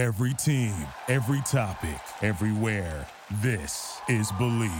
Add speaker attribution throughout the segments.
Speaker 1: Every team, every topic, everywhere. This is Bleav.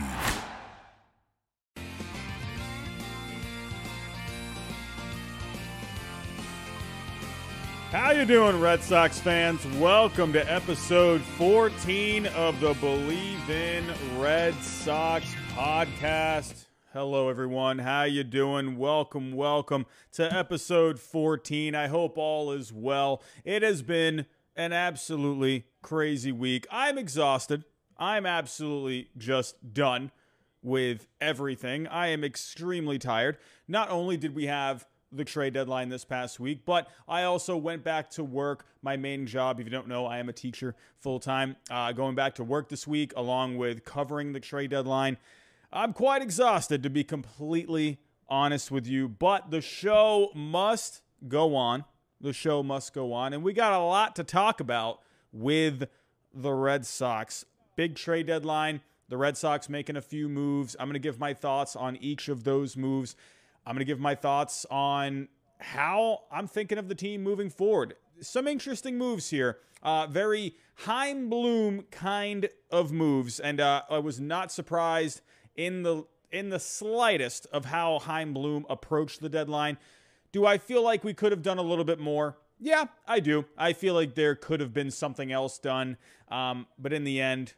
Speaker 2: How you doing, Red Sox fans? Welcome to episode 14 of the Bleav in Red Sox podcast. Hello everyone. How you doing? Welcome, welcome to episode 14. I hope all is well. It has been an absolutely crazy week. I'm exhausted. I'm absolutely just done with everything. I am extremely tired. Not only did we have the trade deadline this past week, but I also went back to work. My main job, if you don't know, I am a teacher full time. Uh, going back to work this week, along with covering the trade deadline. I'm quite exhausted, to be completely honest with you, but the show must go on. The show must go on. And we got a lot to talk about with the Red Sox. Big trade deadline. The Red Sox making a few moves. I'm going to give my thoughts on each of those moves. I'm going to give my thoughts on how I'm thinking of the team moving forward. Some interesting moves here. Uh, very Chaim Bloom kind of moves, and uh, I was not surprised in the in the slightest of how Chaim Bloom approached the deadline. Do I feel like we could have done a little bit more? Yeah, I do. I feel like there could have been something else done, um, but in the end,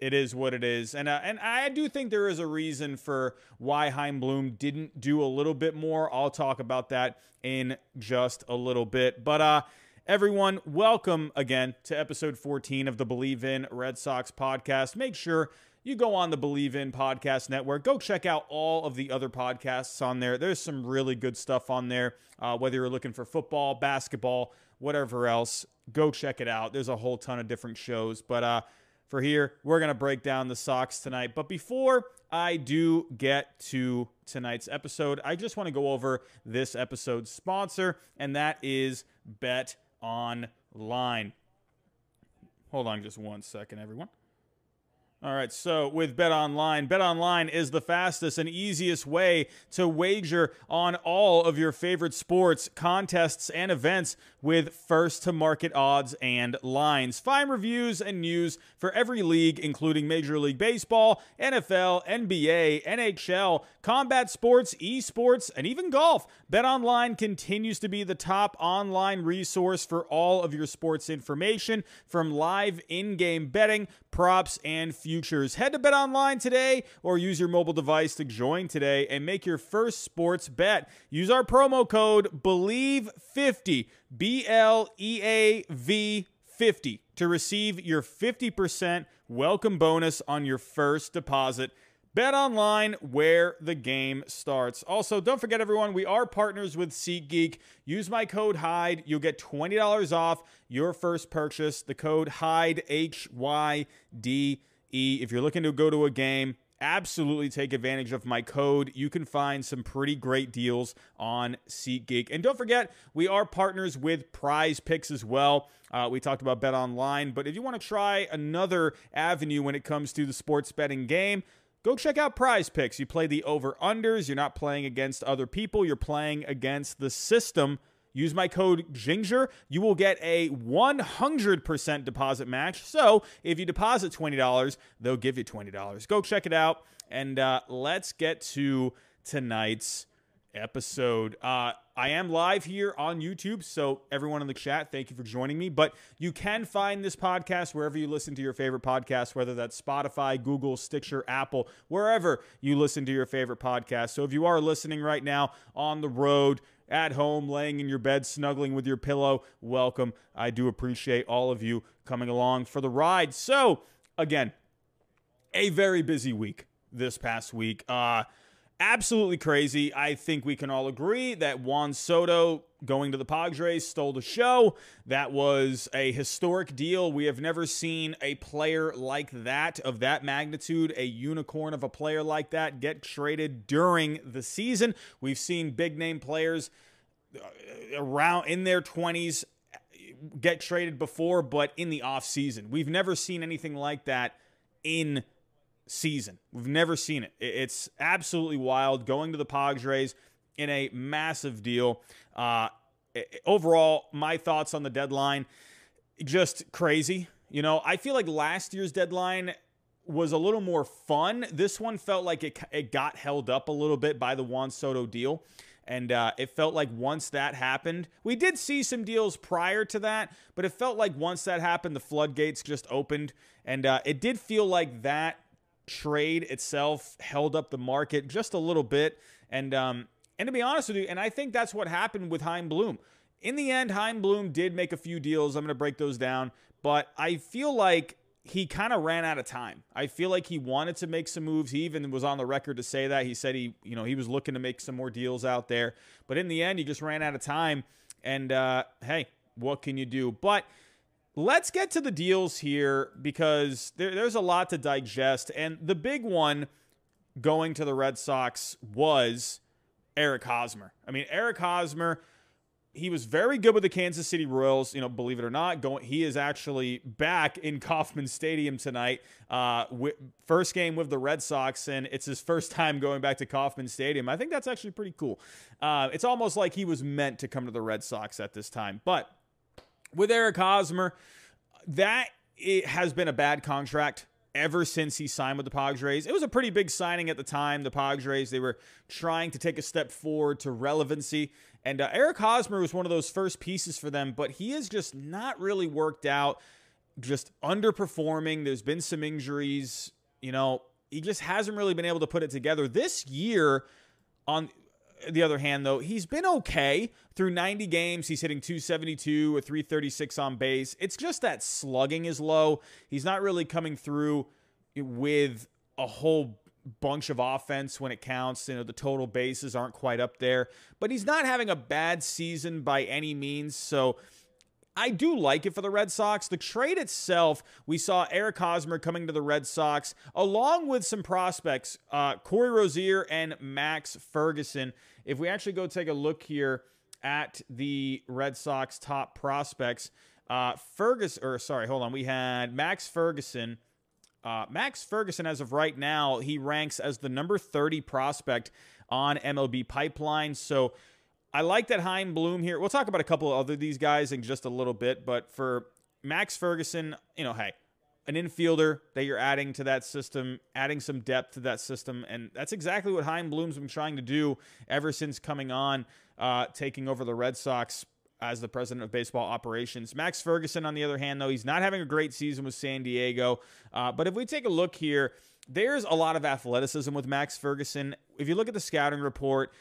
Speaker 2: it is what it is. And uh, and I do think there is a reason for why Chaim Bloom didn't do a little bit more. I'll talk about that in just a little bit. But uh everyone, welcome again to episode 14 of the Bleav in Red Sox podcast. Make sure you go on the Bleav in Podcast Network. Go check out all of the other podcasts on there. There's some really good stuff on there. Uh, whether you're looking for football, basketball, whatever else, go check it out. There's a whole ton of different shows. But uh, for here, we're going to break down the Sox tonight. But before I do get to tonight's episode, I just want to go over this episode's sponsor, and that is Bet Online. Hold on just one second, everyone. All right, so with Bet Online, Bet Online is the fastest and easiest way to wager on all of your favorite sports, contests, and events with first to market odds and lines. Find reviews and news for every league, including Major League Baseball, NFL, NBA, NHL, combat sports, esports, and even golf. Bet Online continues to be the top online resource for all of your sports information, from live in game betting, props, and futures. Head to Bet Online today or use your mobile device to join today and make your first sports bet. Use our promo code BLEAV50, B L E A V 50 to receive your 50% welcome bonus on your first deposit. Bet online where the game starts. Also, don't forget everyone, we are partners with SeatGeek. Use my code HYDE. You'll get $20 off your first purchase. The code HYDE, H Y D E. If you're looking to go to a game, absolutely take advantage of my code. You can find some pretty great deals on SeatGeek. And don't forget, we are partners with Prize Picks as well. Uh, we talked about Bet Online, but if you want to try another avenue when it comes to the sports betting game, go check out Prize Picks. You play the over unders. You're not playing against other people. You're playing against the system. Use my code GINGER. You will get a 100% deposit match. So if you deposit $20, they'll give you $20. Go check it out. And uh, let's get to tonight's episode. Uh, I am live here on YouTube, so everyone in the chat, thank you for joining me. But you can find this podcast wherever you listen to your favorite podcast, whether that's Spotify, Google, Stitcher, Apple, wherever you listen to your favorite podcast. So if you are listening right now on the road, at home, laying in your bed, snuggling with your pillow, welcome. I do appreciate all of you coming along for the ride. So, again, a very busy week this past week. Uh, absolutely crazy. I think we can all agree that Juan Soto going to the Padres stole the show. That was a historic deal. We have never seen a player like that, of that magnitude, a unicorn of a player like that, get traded during the season. We've seen big name players uh, around in their 20s get traded before, but in the off season. We've never seen anything like that in season. We've never seen it. It's absolutely wild going to the Padres in a massive deal. Uh, overall, my thoughts on the deadline. just crazy. You know, I feel like last year's deadline was a little more fun. This one felt like it, it got held up a little bit by the Juan Soto deal. And uh, it felt like once that happened, we did see some deals prior to that, but it felt like once that happened, the floodgates just opened. And uh, it did feel like that trade itself held up the market just a little bit. And um, and to be honest with you, and I think that's what happened with Chaim Bloom. In the end, Chaim Bloom did make a few deals. I'm going to break those down, but I feel like he kind of ran out of time. I feel like he wanted to make some moves. He even was on the record to say that. He said he, you know, he was looking to make some more deals out there. But in the end, he just ran out of time. And uh, hey, what can you do? But let's get to the deals here because there, there's a lot to digest. And the big one going to the Red Sox was Eric Hosmer. I mean, Eric Hosmer he was very good with the Kansas City Royals. You know, believe it or not, going he is actually back in Kauffman Stadium tonight. Uh, first game with the Red Sox, and it's his first time going back to Kauffman Stadium. I think that's actually pretty cool. Uh, it's almost like he was meant to come to the Red Sox at this time. But with Eric Hosmer, that it has been a bad contract ever since he signed with the Padres. It was a pretty big signing at the time. The Padres they were trying to take a step forward to relevancy, and uh, Eric Hosmer was one of those first pieces for them. But he has just not really worked out. Just underperforming. There's been some injuries. You know, he just hasn't really been able to put it together this year. On the other hand, though, he's been okay through 90 games. He's hitting 272 or 336 on base. It's just that slugging is low. He's not really coming through with a whole bunch of offense when it counts. You know, the total bases aren't quite up there, but he's not having a bad season by any means. So, I do like it for the Red Sox. The trade itself, we saw Eric Hosmer coming to the Red Sox, along with some prospects, uh, Corey Rosier and Max Ferguson. If we actually go take a look here at the Red Sox top prospects, uh, Ferguson, or sorry, hold on, we had Max Ferguson. Uh, Max Ferguson, as of right now, he ranks as the number 30 prospect on MLB Pipeline. So I like that Chaim Bloom here. We'll talk about a couple of other these guys in just a little bit, but for Max Ferguson, you know, hey, an infielder that you're adding to that system, adding some depth to that system, and that's exactly what Chaim Bloom's been trying to do ever since coming on, uh, taking over the Red Sox as the president of baseball operations. Max Ferguson, on the other hand, though, he's not having a great season with San Diego. Uh, but if we take a look here, there's a lot of athleticism with Max Ferguson. If you look at the scouting report,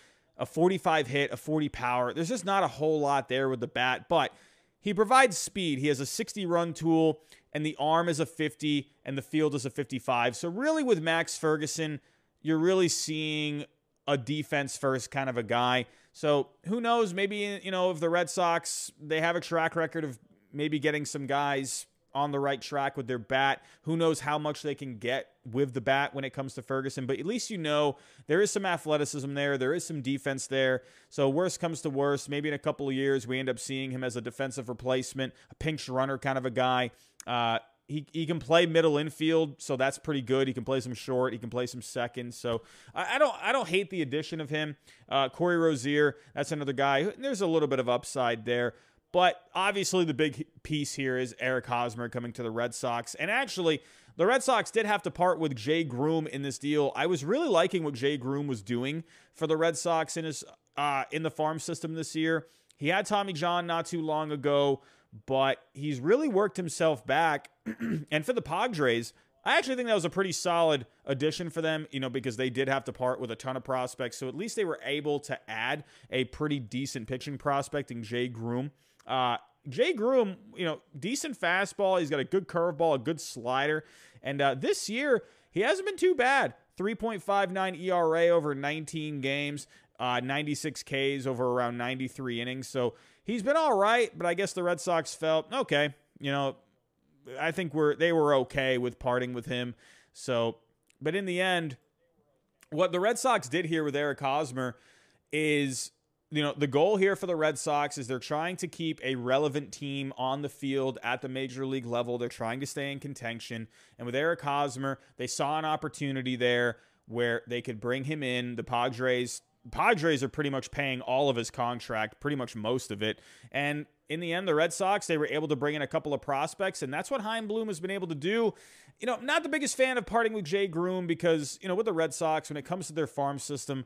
Speaker 2: a 45 hit, a 40 power. There's just not a whole lot there with the bat, but he provides speed. He has a 60 run tool, and the arm is a 50, and the field is a 55. So, really, with Max Ferguson, you're really seeing a defense first kind of a guy. So, who knows? Maybe, you know, if the Red Sox, they have a track record of maybe getting some guys on the right track with their bat. Who knows how much they can get with the bat when it comes to Ferguson, but at least you know there is some athleticism there. There is some defense there. So, worst comes to worst, maybe in a couple of years, we end up seeing him as a defensive replacement, a pinch runner kind of a guy. Uh, he, he can play middle infield, so that's pretty good. He can play some short. He can play some second. So I, I don't I don't hate the addition of him. Uh, Corey Rosier, that's another guy. There's a little bit of upside there. But obviously, the big piece here is Eric Hosmer coming to the Red Sox. And actually, the Red Sox did have to part with Jay Groome in this deal. I was really liking what Jay Groome was doing for the Red Sox in his uh, in the farm system this year. He had Tommy John not too long ago, but he's really worked himself back. and for the Padres, I actually think that was a pretty solid addition for them, you know, because they did have to part with a ton of prospects. So at least they were able to add a pretty decent pitching prospect in Jay Groome. Uh, Jay Groome, you know, decent fastball. He's got a good curveball, a good slider. And uh, this year, he hasn't been too bad. 3.59 ERA over 19 games, uh, 96 Ks over around 93 innings. So he's been all right, but I guess the Red Sox felt, okay, you know, I think we're they were okay with parting with him. So, but in the end, what the Red Sox did here with Eric Hosmer is you know, the goal here for the Red Sox is they're trying to keep a relevant team on the field at the major league level. They're trying to stay in contention. And with Eric Hosmer, they saw an opportunity there where they could bring him in. The Padres Padres are pretty much paying all of his contract, pretty much most of it. And in the end, the Red Sox, they were able to bring in a couple of prospects, and that's what Chaim Bloom has been able to do. You know, not the biggest fan of parting with Jay Groome because, you know, with the Red Sox, when it comes to their farm system,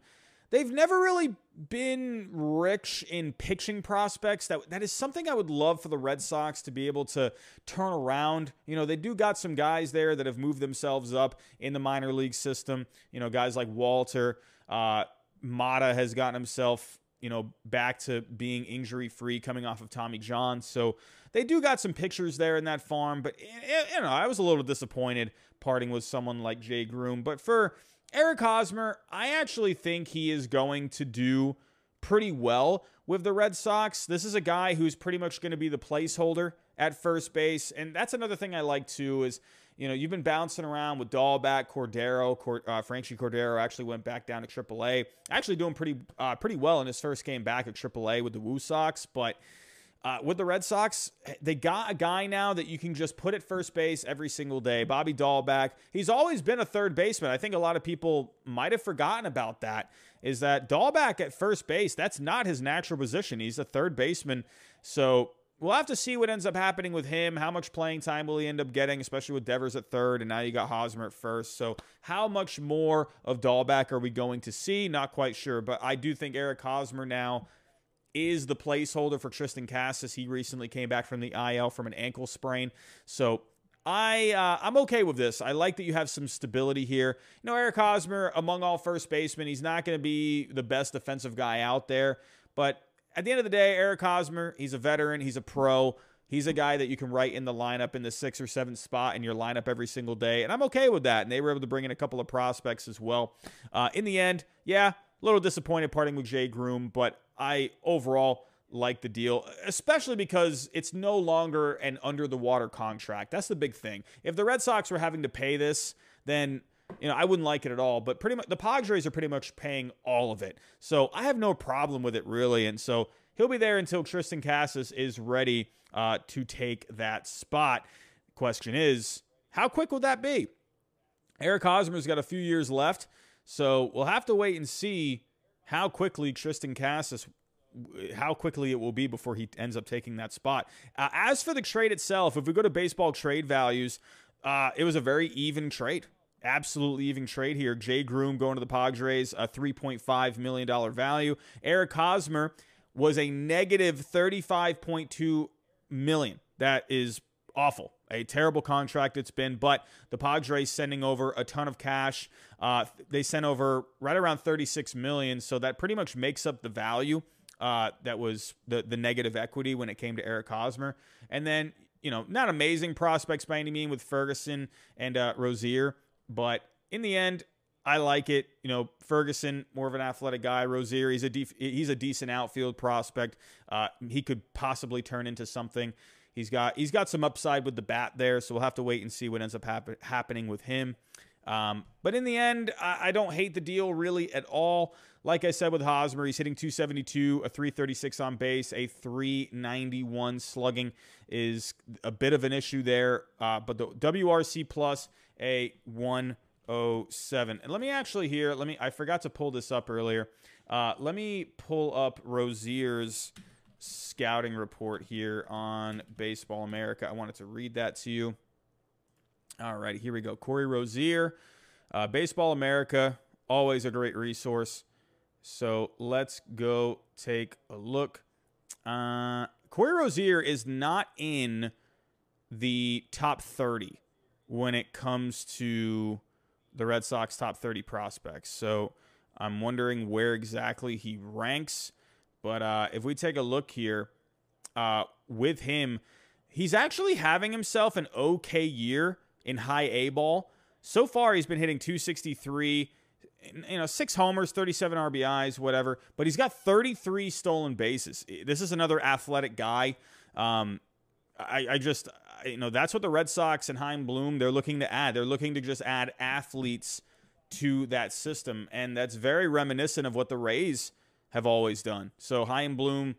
Speaker 2: they've never really been rich in pitching prospects. That that is something I would love for the Red Sox to be able to turn around. You know, they do got some guys there that have moved themselves up in the minor league system. You know, guys like Walter, uh, Mata has gotten himself you know, back to being injury free coming off of Tommy John. So they do got some pictures there in that farm, but eh, eh, you know, I was a little disappointed parting with someone like Jay Groome. But for Eric Hosmer, I actually think he is going to do pretty well with the Red Sox. This is a guy who's pretty much going to be the placeholder at first base, and that's another thing I like too is you know, you've been bouncing around with Dalbec, Cordero, Cord, uh, Cordero actually went back down to AAA. Actually doing pretty uh, pretty well in his first game back at AAA with the Woo Sox, but uh, with the Red Sox, they got a guy now that you can just put at first base every single day. Bobby Dalbec. He's always been a third baseman. I think a lot of people might have forgotten about that. Is that Dalbec at first base? That's not his natural position. He's a third baseman. So we'll have to see what ends up happening with him. How much playing time will he end up getting, especially with Devers at third, and now you got Hosmer at first. So, how much more of Dalbec are we going to see? Not quite sure, but I do think Eric Hosmer now is the placeholder for Triston Casas. He recently came back from the IL from an ankle sprain, so. I uh, I'm okay with this. I like that you have some stability here. You know, Eric Hosmer, among all first basemen, he's not going to be the best defensive guy out there, but at the end of the day, Eric Hosmer, he's a veteran, he's a pro. He's a guy that you can write in the lineup in the sixth or seventh spot in your lineup every single day. And I'm okay with that. And they were able to bring in a couple of prospects as well. Uh, in the end, yeah, little disappointed parting with Jay Groome, but I overall like the deal, especially because it's no longer an under the water contract. That's the big thing. If the Red Sox were having to pay this, then you know, I wouldn't like it at all. But pretty much the Padres are pretty much paying all of it. So I have no problem with it really. And so he'll be there until Triston Casas is ready uh, to take that spot. Question is, how quick will that be? Eric Hosmer's got a few years left. So we'll have to wait and see how quickly Triston Casas how quickly it will be before he ends up taking that spot. Uh, as for the trade itself, if we go to baseball trade values, uh, it was a very even trade absolutely even trade here. Jay Groome going to the Padres, a $3.5 million value. Eric Hosmer was a negative 35.2 million. That is awful. A terrible contract it's been, but the Padres sending over a ton of cash. Uh, they sent over right around 36 million, so that pretty much makes up the value. Uh, that was the the negative equity when it came to Eric Hosmer, and then you know not amazing prospects by any means with Ferguson and uh, Rosier, but in the end, I like it. You know, Ferguson, more of an athletic guy. Rosier, he's a def- he's a decent outfield prospect. Uh, he could possibly turn into something. He's got he's got some upside with the bat there, so we'll have to wait and see what ends up happen- happening with him. Um, but in the end, I, I, don't hate the deal really at all. Like I said with Hosmer, he's hitting 272, a 336 on base, a 391 slugging is a bit of an issue there. Uh, but the WRC plus a 107. And let me actually here, let me, I forgot to pull this up earlier. Uh, let me pull up Rosier's scouting report here on Baseball America. I wanted to read that to you. All right, here we go. Corey Rosier, uh, Baseball America, always a great resource. So let's go take a look. Uh, Corey Rosier is not in the top 30 when it comes to the Red Sox top 30 prospects. So I'm wondering where exactly he ranks. But uh, if we take a look here uh, with him, he's actually having himself an okay year in high A ball. So far, he's been hitting 263, you know, six homers, 37 RBIs, whatever. But he's got 33 stolen bases. This is another athletic guy. Um, I, I just you know that's what the Red Sox and Chaim Bloom they're looking to add. They're looking to just add athletes to that system, and that's very reminiscent of what the Rays have always done. So Chaim Bloom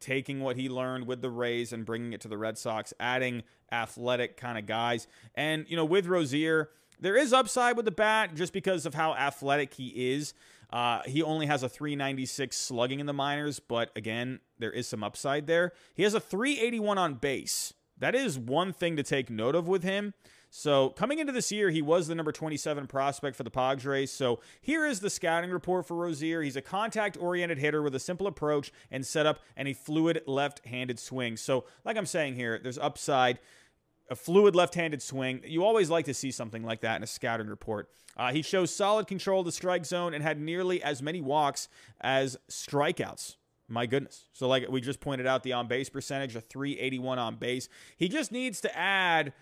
Speaker 2: taking what he learned with the Rays and bringing it to the Red Sox, adding athletic kind of guys, and you know with Rosier. There is upside with the bat just because of how athletic he is. Uh, he only has a 396 slugging in the minors, but again, there is some upside there. He has a 381 on base. That is one thing to take note of with him. So coming into this year, he was the number 27 prospect for the Padres. So here is the scouting report for Rosier. He's a contact-oriented hitter with a simple approach and setup and a fluid left-handed swing. So like I'm saying here, there's upside. A fluid left-handed swing. You always like to see something like that in a scouting report. Uh, he shows solid control of the strike zone and had nearly as many walks as strikeouts. My goodness. So, like we just pointed out, the on base percentage, a 381 on base. He just needs to add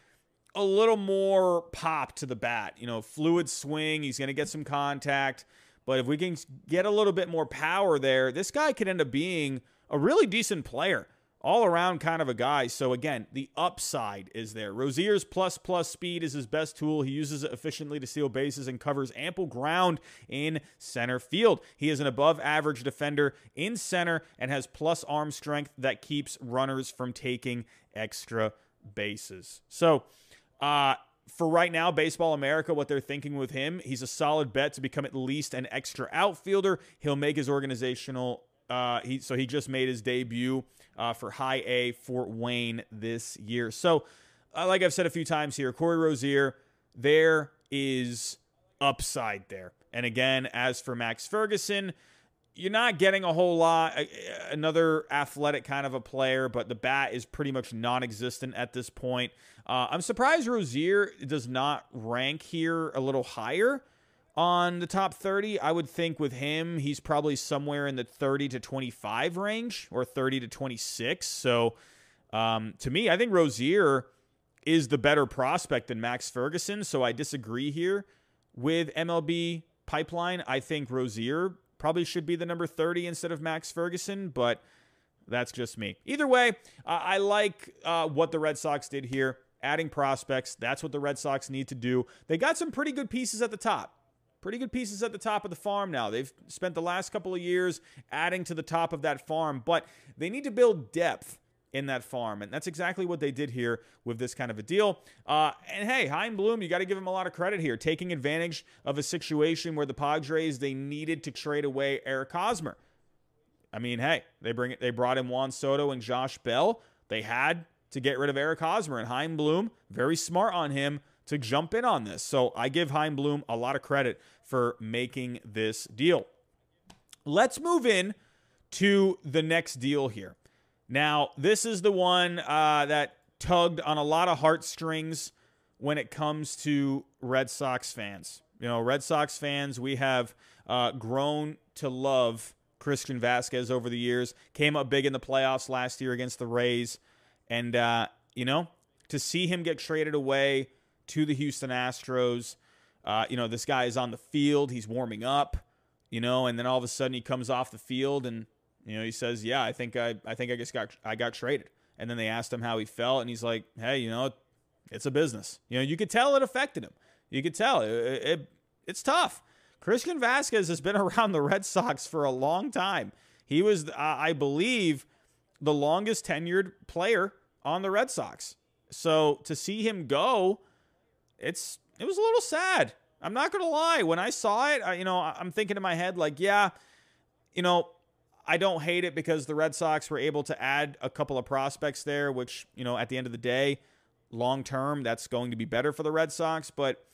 Speaker 2: a little more pop to the bat. You know, fluid swing. He's going to get some contact. But if we can get a little bit more power there, this guy could end up being a really decent player. All around kind of a guy. So again, the upside is there. Rosier's plus plus speed is his best tool. He uses it efficiently to steal bases and covers ample ground in center field. He is an above average defender in center and has plus arm strength that keeps runners from taking extra bases. So, uh, for right now, Baseball America, what they're thinking with him, he's a solid bet to become at least an extra outfielder. He'll make his organizational. Uh, he so he just made his debut uh, for High A Fort Wayne this year. So, uh, like I've said a few times here, Corey Rosier, there is upside there. And again, as for Max Ferguson, you're not getting a whole lot. Another athletic kind of a player, but the bat is pretty much non existent at this point. Uh, I'm surprised Rosier does not rank here a little higher on the top 30. I would think with him, he's probably somewhere in the 30 to 25 range or 30 to 26. So um, to me, I think Rosier is the better prospect than Max Ferguson. So I disagree here with MLB Pipeline. I think Rosier Probably should be the number 30 instead of Max Ferguson, but that's just me. Either way, uh, I like uh, what the Red Sox did here, adding prospects. That's what the Red Sox need to do. They got some pretty good pieces at the top. Pretty good pieces at the top of the farm now. They've spent the last couple of years adding to the top of that farm, but they need to build depth in that farm. And that's exactly what they did here with this kind of a deal. Uh, and hey, Chaim Bloom, you got to give him a lot of credit here, taking advantage of a situation where the Padres they needed to trade away Eric Hosmer. I mean, hey, they bring it. They brought in Juan Soto and Josh Bell. They had to get rid of Eric Hosmer and Chaim Bloom. Very smart on him to jump in on this. So I give Chaim Bloom a lot of credit for making this deal. Let's move in to the next deal here. Now, this is the one uh, that tugged on a lot of heartstrings when it comes to Red Sox fans. You know, Red Sox fans, we have uh, grown to love Christian Vazquez over the years. Came up big in the playoffs last year against the Rays. And, uh, you know, to see him get traded away to the Houston Astros, uh, you know, this guy is on the field, he's warming up, you know, and then all of a sudden he comes off the field and you know, he says, "Yeah, I think I, I think I just got, I got traded." And then they asked him how he felt, and he's like, "Hey, you know, it's a business. You know, you could tell it affected him. You could tell it, it it's tough." Christian Vazquez has been around the Red Sox for a long time. He was, I believe, the longest tenured player on the Red Sox. So to see him go, it's it was a little sad. I'm not gonna lie. When I saw it, I, you know, I'm thinking in my head like, yeah, you know, I don't hate it because the Red Sox were able to add a couple of prospects there, which, you know, at the end of the day, long term, that's going to be better for the Red Sox. But,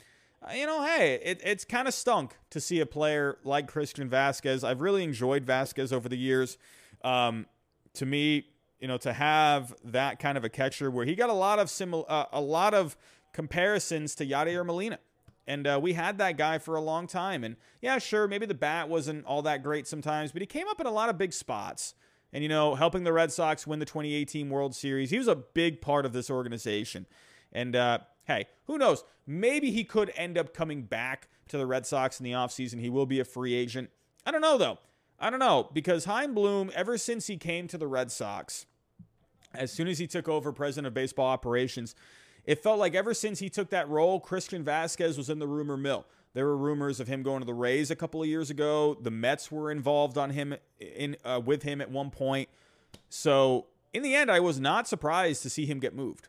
Speaker 2: uh, you know, hey, it, it's kind of stunk to see a player like Christian Vazquez. I've really enjoyed Vazquez over the years. Um, to me, you know, to have that kind of a catcher where he got a lot of simil- uh, a lot of comparisons to Yadier Molina. And uh, we had that guy for a long time. And yeah, sure, maybe the bat wasn't all that great sometimes, but he came up in a lot of big spots. And, you know, helping the Red Sox win the 2018 World Series, he was a big part of this organization. And, uh, hey, who knows? Maybe he could end up coming back to the Red Sox in the offseason. He will be a free agent. I don't know, though. I don't know, because Chaim Bloom, ever since he came to the Red Sox, as soon as he took over president of baseball operations, it felt like ever since he took that role, Christian Vazquez was in the rumor mill. There were rumors of him going to the Rays a couple of years ago. The Mets were involved on him in uh, with him at one point. So in the end, I was not surprised to see him get moved.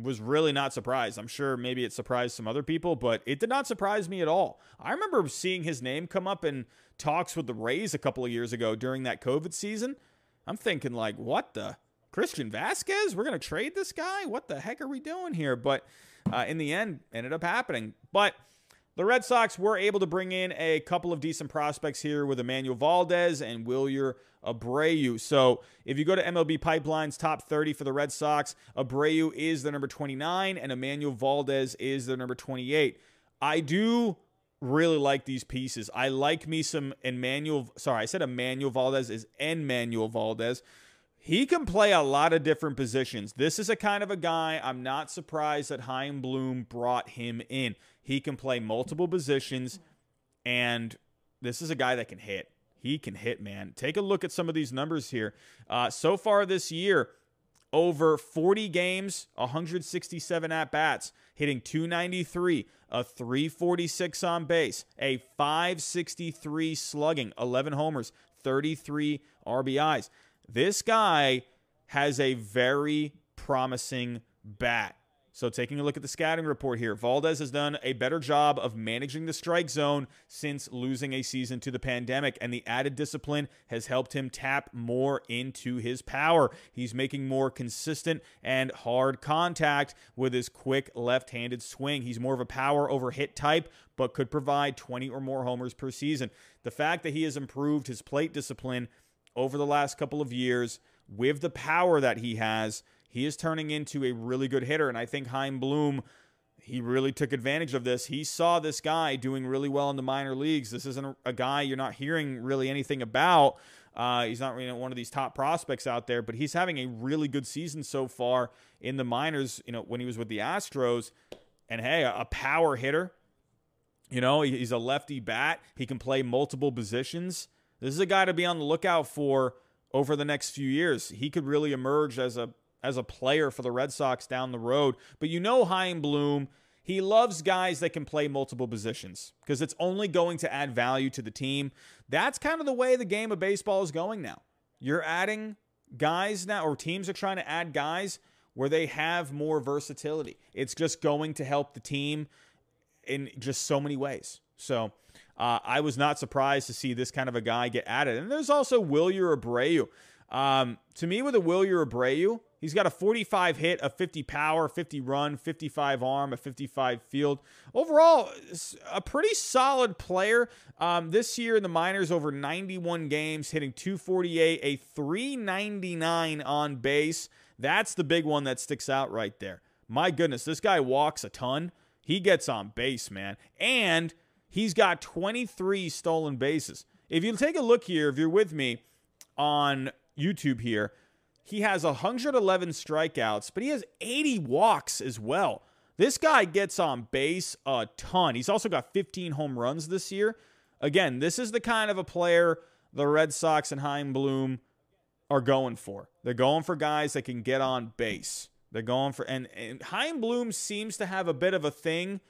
Speaker 2: was really not surprised. I'm sure maybe it surprised some other people, but it did not surprise me at all. I remember seeing his name come up in talks with the Rays a couple of years ago during that COVID season. I'm thinking, like, what the? Christian Vazquez, We're going to trade this guy? What the heck are we doing here? But uh, in the end, ended up happening. But the Red Sox were able to bring in a couple of decent prospects here with Enmanuel Valdez and Wilyer Abreu. So if you go to MLB Pipeline's top 30 for the Red Sox, Abreu is the number 29 and Enmanuel Valdez is the number 28. I do really like these pieces. I like me some Enmanuel. Sorry, I said Enmanuel Valdez is Enmanuel Valdez. He can play a lot of different positions. This is a kind of a guy I'm not surprised that Chaim Bloom brought him in. He can play multiple positions, and this is a guy that can hit. He can hit, man. Take a look at some of these numbers here. Uh, so far this year, over 40 games, 167 at bats, hitting 293, a 346 on base, a 563 slugging, 11 homers, 33 RBIs. This guy has a very promising bat. So, taking a look at the scouting report here, Valdez has done a better job of managing the strike zone since losing a season to the pandemic, and the added discipline has helped him tap more into his power. He's making more consistent and hard contact with his quick left handed swing. He's more of a power over hit type, but could provide 20 or more homers per season. The fact that he has improved his plate discipline over the last couple of years with the power that he has, he is turning into a really good hitter. And I think Chaim Bloom, he really took advantage of this. He saw this guy doing really well in the minor leagues. This isn't a guy you're not hearing really anything about. Uh, he's not really one of these top prospects out there, but he's having a really good season so far in the minors. You know, when he was with the Astros, and hey, a power hitter. You know, he's a lefty bat. He can play multiple positions. This is a guy to be on the lookout for over the next few years. He could really emerge as a as a player for the Red Sox down the road. But you know Chaim Bloom, he loves guys that can play multiple positions because it's only going to add value to the team. That's kind of the way the game of baseball is going now. You're adding guys now, or teams are trying to add guys where they have more versatility. It's just going to help the team in just so many ways. So uh, I was not surprised to see this kind of a guy get added. And there's also Wilyer Abreu. Um, to me, with a Wilyer Abreu, he's got a 45 hit, a 50 power, 50 run, 55 arm, a 55 field. Overall, a pretty solid player. Um, this year in the minors, over 91 games, hitting 248, a 399 on base. That's the big one that sticks out right there. My goodness, this guy walks a ton. He gets on base, man. And He's got 23 stolen bases. If you take a look here, if you're with me on YouTube here, he has 111 strikeouts, but he has 80 walks as well. This guy gets on base a ton. He's also got 15 home runs this year. Again, this is the kind of a player the Red Sox and Chaim Bloom are going for. They're going for guys that can get on base. They're going for and, and Chaim Bloom seems to have a bit of a thing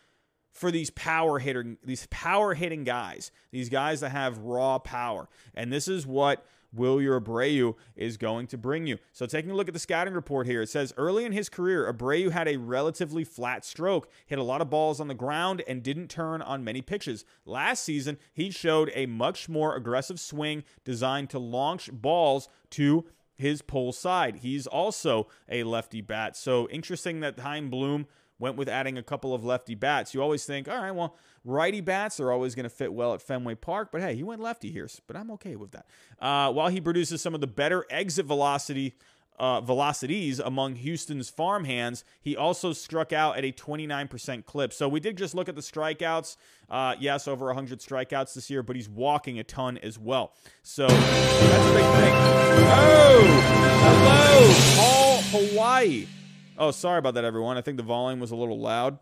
Speaker 2: for these power hitter these power hitting guys, these guys that have raw power. And this is what Wilyer Abreu is going to bring you. So, taking a look at the scouting report here, it says early in his career, Abreu had a relatively flat stroke, hit a lot of balls on the ground, and didn't turn on many pitches. Last season, he showed a much more aggressive swing designed to launch balls to his pole side. He's also a lefty bat. So, interesting that Chaim Bloom went with adding a couple of lefty bats. You always think, all right, well, righty bats are always going to fit well at Fenway Park, but hey, he went lefty here, but I'm okay with that. Uh, while he produces some of the better exit velocity. Uh, velocities among Houston's farmhands. He also struck out at a 29% clip. So we did just look at the strikeouts. Uh, yes, over 100 strikeouts this year, but he's walking a ton as well. So that's a big thing. Oh, hello, Paul Hawaii. Oh, sorry about that, everyone. I think the volume was a little loud.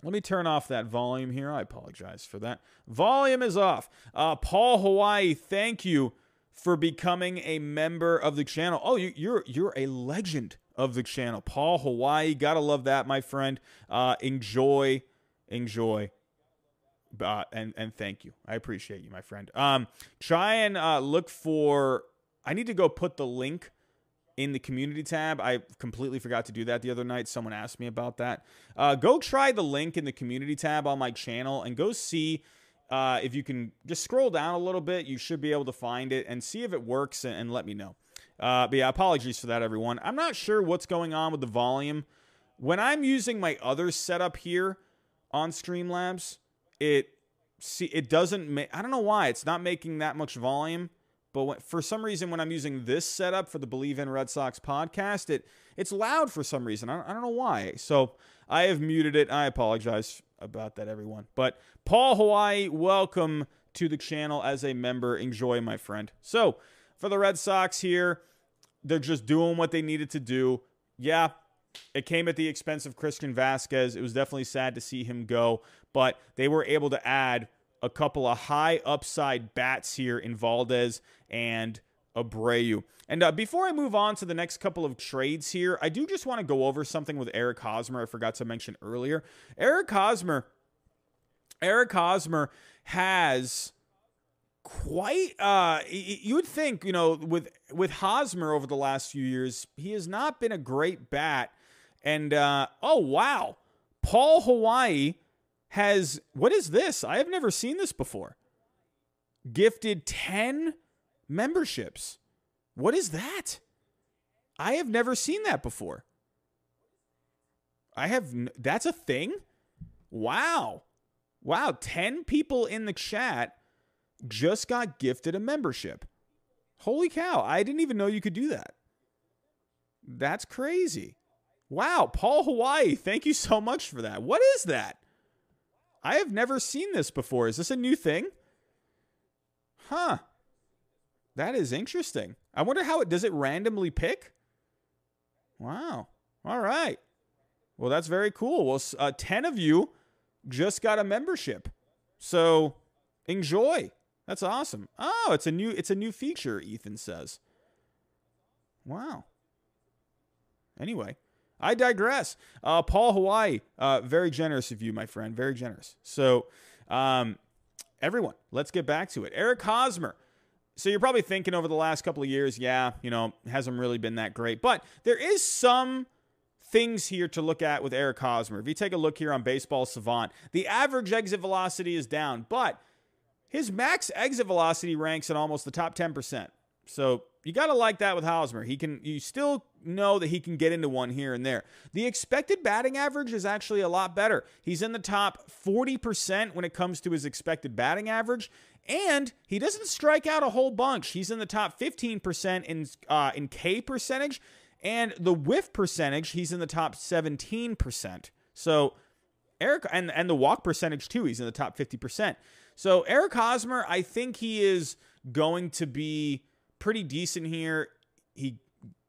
Speaker 2: Let me turn off that volume here. I apologize for that. Volume is off. Uh, Paul Hawaii, thank you for becoming a member of the channel. Oh, you, you're you're a legend of the channel, Paul Hawaii. Gotta love that, my friend. Uh, enjoy, enjoy. Uh, and and thank you. I appreciate you, my friend. Um, try and uh, look for. I need to go put the link in the community tab. I completely forgot to do that the other night. Someone asked me about that. Uh, go try the link in the community tab on my channel and go see uh, if you can just scroll down a little bit. You should be able to find it and see if it works and, and let me know. Uh, but yeah, apologies for that, everyone. I'm not sure what's going on with the volume. When I'm using my other setup here on Streamlabs, it see it doesn't make. I don't know why it's not making that much volume. But when, for some reason, when I'm using this setup for the Bleav in Red Sox podcast, it it's loud for some reason. I I don't know why. So I have muted it. I apologize about that, everyone. But Paul Hawaii, welcome to the channel as a member. Enjoy, my friend. So for the Red Sox here, they're just doing what they needed to do. Yeah, it came at the expense of Christian Vazquez. It was definitely sad to see him go, but they were able to add a couple of high upside bats here in Valdez and Abreu. And uh, before I move on to the next couple of trades here, I do just want to go over something with Eric Hosmer. I forgot to mention earlier. Eric Hosmer, Eric Hosmer has quite uh you would think you know with with Hosmer over the last few years he has not been a great bat and uh oh wow Paul Hawaii has what is this? I have never seen this before. Gifted 10 memberships. What is that? I have never seen that before. I have that's a thing? Wow. Wow, 10 people in the chat just got gifted a membership. Holy cow, I didn't even know you could do that. That's crazy. Wow, Paul Hawaii, thank you so much for that. What is that? I have never seen this before. Is this a new thing? Huh. That is interesting. I wonder how it does it randomly pick? Wow. All right. Well, that's very cool. Well, uh, 10 of you just got a membership. So, enjoy. That's awesome. Oh, it's a new it's a new feature, Ethan says. Wow. Anyway, I digress. Uh, Paul Hawaii, uh, very generous of you, my friend. Very generous. So, um, everyone, let's get back to it. Eric Hosmer. So you're probably thinking over the last couple of years, yeah, you know, hasn't really been that great. But there is some things here to look at with Eric Hosmer. If you take a look here on Baseball Savant, the average exit velocity is down, but his max exit velocity ranks in almost the top 10%. So you got to like that with Hosmer. He can you still know that he can get into one here and there. The expected batting average is actually a lot better. He's in the top 40% when it comes to his expected batting average, and he doesn't strike out a whole bunch. He's in the top 15% in uh, in K percentage, and the whiff percentage he's in the top 17%. So Eric and and the walk percentage too. He's in the top 50%. So Eric Hosmer, I think he is going to be pretty decent here. He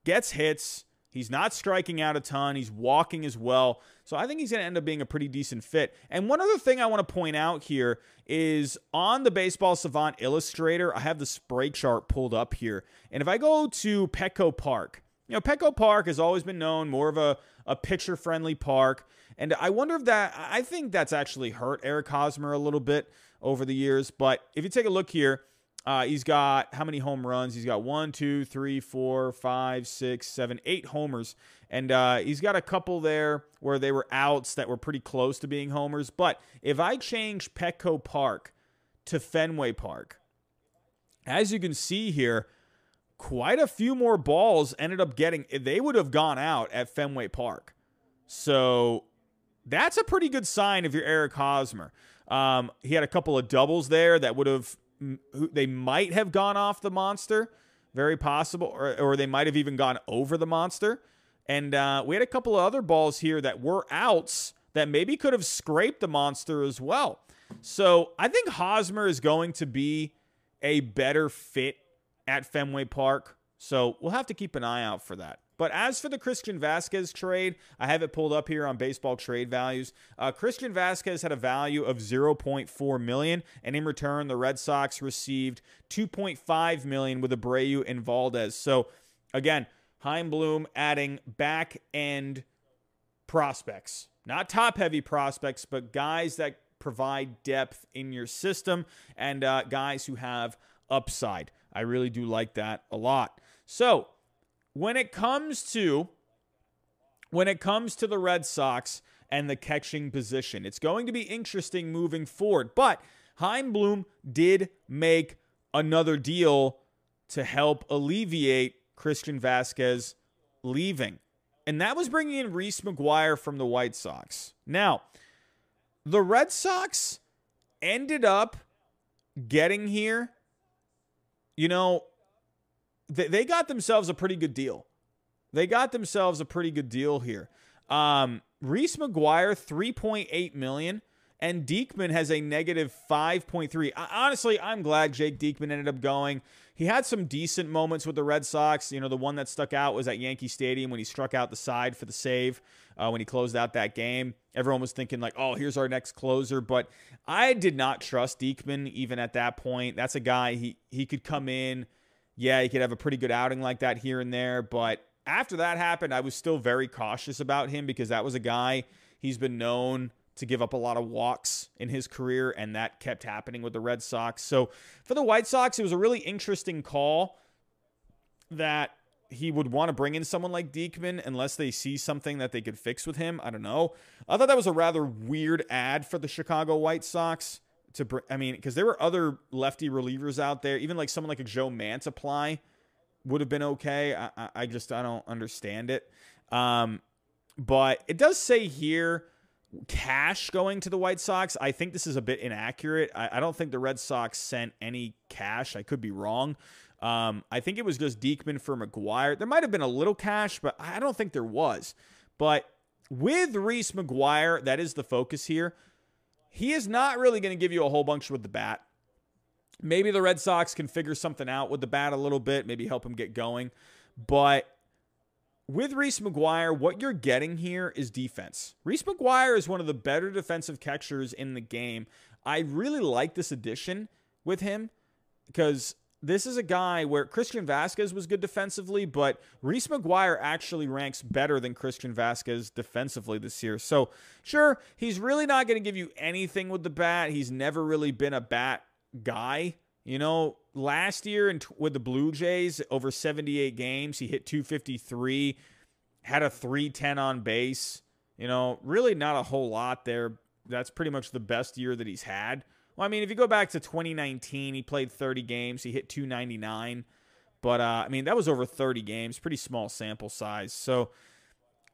Speaker 2: gets hits. He's not striking out a ton. He's walking as well. So I think he's going to end up being a pretty decent fit. And one other thing I want to point out here is on the Baseball Savant Illustrator, I have the spray chart pulled up here. And if I go to Petco Park, you know, Petco Park has always been known more of a, a pitcher friendly park. And I wonder if that, I think that's actually hurt Eric Hosmer a little bit over the years. But if you take a look here, uh, he's got how many home runs? He's got one, two, three, four, five, six, seven, eight homers. And uh, he's got a couple there where they were outs that were pretty close to being homers. But if I change Petco Park to Fenway Park, as you can see here, quite a few more balls ended up getting, they would have gone out at Fenway Park. So that's a pretty good sign if you're Eric Hosmer. Um, he had a couple of doubles there that would have they might have gone off the monster, very possible, or, or they might have even gone over the monster. And uh, we had a couple of other balls here that were outs that maybe could have scraped the monster as well. So I think Hosmer is going to be a better fit at Fenway Park. So we'll have to keep an eye out for that. But as for the Christian Vazquez trade, I have it pulled up here on baseball trade values. Uh, Christian Vazquez had a value of 0.4 million, and in return, the Red Sox received 2.5 million with Abreu and Valdez. So again, Chaim Bloom adding back end prospects, not top heavy prospects, but guys that provide depth in your system and uh, guys who have upside. I really do like that a lot. So when it comes to when it comes to the Red Sox and the catching position, it's going to be interesting moving forward. But Chaim Bloom did make another deal to help alleviate Christian Vazquez leaving. And that was bringing in Reese McGuire from the White Sox. Now, the Red Sox ended up getting here. You know, they, they got themselves a pretty good deal. They got themselves a pretty good deal here. Um, Reese McGuire, 3.8 million, and Diekman has a negative 5.3. Honestly, I'm glad Jake Diekman ended up going. He had some decent moments with the Red Sox. You know, the one that stuck out was at Yankee Stadium when he struck out the side for the save uh, when he closed out that game. Everyone was thinking, like, oh, here's our next closer. But I did not trust Diekman even at that point. That's a guy, he, he could come in. Yeah, he could have a pretty good outing like that here and there. But after that happened, I was still very cautious about him because that was a guy he's been known to give up a lot of walks in his career, and that kept happening with the Red Sox. So for the White Sox, it was a really interesting call that he would want to bring in someone like Diekman unless they see something that they could fix with him. I don't know. I thought that was a rather weird ad for the Chicago White Sox to bring. I mean, because there were other lefty relievers out there, even like someone like a Joe Mantiply would have been okay. I, I just I don't understand it. Um, but it does say here cash going to the White Sox. I think this is a bit inaccurate. I, I don't think the Red Sox sent any cash. I could be wrong. Um, I think it was just Diekman for McGuire. There might have been a little cash, but I don't think there was. But with Reese McGuire, that is the focus here. He is not really going to give you a whole bunch with the bat. Maybe the Red Sox can figure something out with the bat a little bit, maybe help him get going. But with Reese McGuire, what you're getting here is defense. Reese McGuire is one of the better defensive catchers in the game. I really like this addition with him because this is a guy where Christian Vazquez was good defensively, but Reese McGuire actually ranks better than Christian Vazquez defensively this year. So, sure, he's really not going to give you anything with the bat. He's never really been a bat guy. You know, last year in, with the Blue Jays, over 78 games, he hit 253, had a 310 on base. You know, really not a whole lot there. That's pretty much the best year that he's had. Well, I mean, if you go back to 2019, he played 30 games, he hit 299. But, uh, I mean, that was over 30 games, pretty small sample size. So,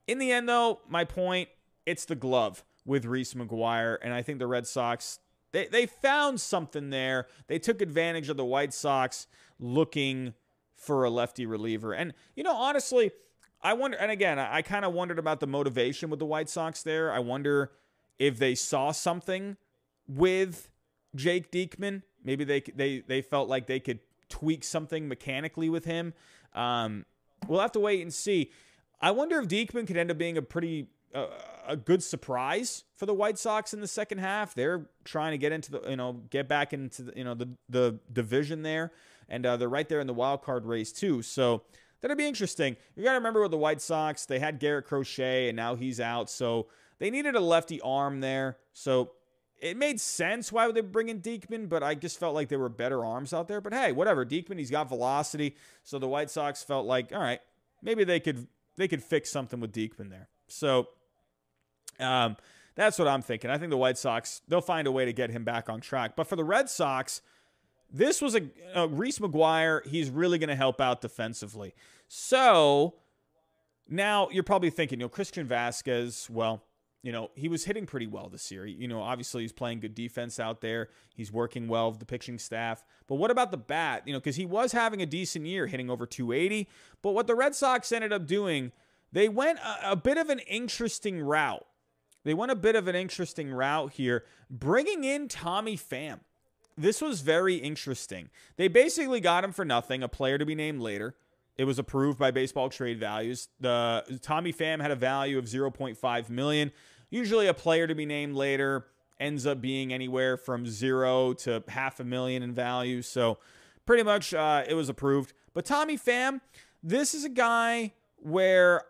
Speaker 2: in the end, though, my point, it's the glove with Reese McGuire. And I think the Red Sox they, they found something there. They took advantage of the White Sox looking for a lefty reliever. And, you know, honestly, I wonder, and again, I, I kind of wondered about the motivation with the White Sox there. I wonder if they saw something with Jake Diekman. Maybe they, they, they felt like they could tweak something mechanically with him. Um, we'll have to wait and see. I wonder if Diekman could end up being a pretty a, a good surprise for the White Sox in the second half. They're trying to get into the you know get back into the you know the the division there, and uh, they're right there in the wild card race too. So that'll be interesting. You got to remember with the White Sox, they had Garrett Crochet, and now he's out, so they needed a lefty arm there. So it made sense why would they bring in Diekman, but I just felt like there were better arms out there. But hey, whatever. Diekman, he's got velocity, so the White Sox felt like, all right, maybe they could they could fix something with Diekman there. So um, that's what I'm thinking. I think the White Sox they'll find a way to get him back on track. But for the Red Sox, this was a, a Reese McGuire. He's really going to help out defensively. So now you're probably thinking, you know, Christian Vazquez, Well, you know, he was hitting pretty well this year. You know, obviously he's playing good defense out there. He's working well with the pitching staff. But what about the bat? You know, because he was having a decent year, hitting over 280. But what the Red Sox ended up doing, they went a, a bit of an interesting route. They went a bit of an interesting route here, bringing in Tommy Pham. This was very interesting. They basically got him for nothing, a player to be named later. It was approved by baseball trade values. The Tommy Pham had a value of 0.5 million. Usually a player to be named later ends up being anywhere from 0 to half a million in value. So pretty much uh, it was approved. But Tommy Pham, this is a guy where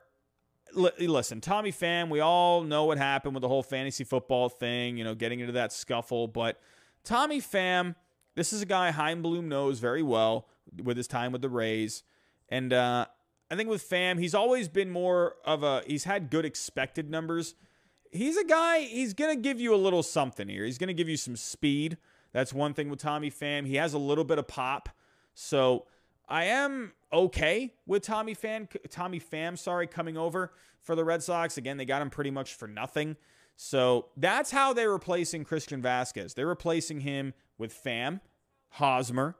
Speaker 2: listen, Tommy Pham, we all know what happened with the whole fantasy football thing, you know, getting into that scuffle. But Tommy Pham, this is a guy Chaim Bloom knows very well with his time with the Rays. And uh, I think with Pham, he's always been more of a he's had good expected numbers. He's a guy, he's going to give you a little something here. He's going to give you some speed. That's one thing with Tommy Pham. He has a little bit of pop. So I am okay with Tommy Fan Tommy Pham, sorry, coming over for the Red Sox. Again, they got him pretty much for nothing. So that's how they're replacing Christian Vazquez. They're replacing him with Pham, Hosmer,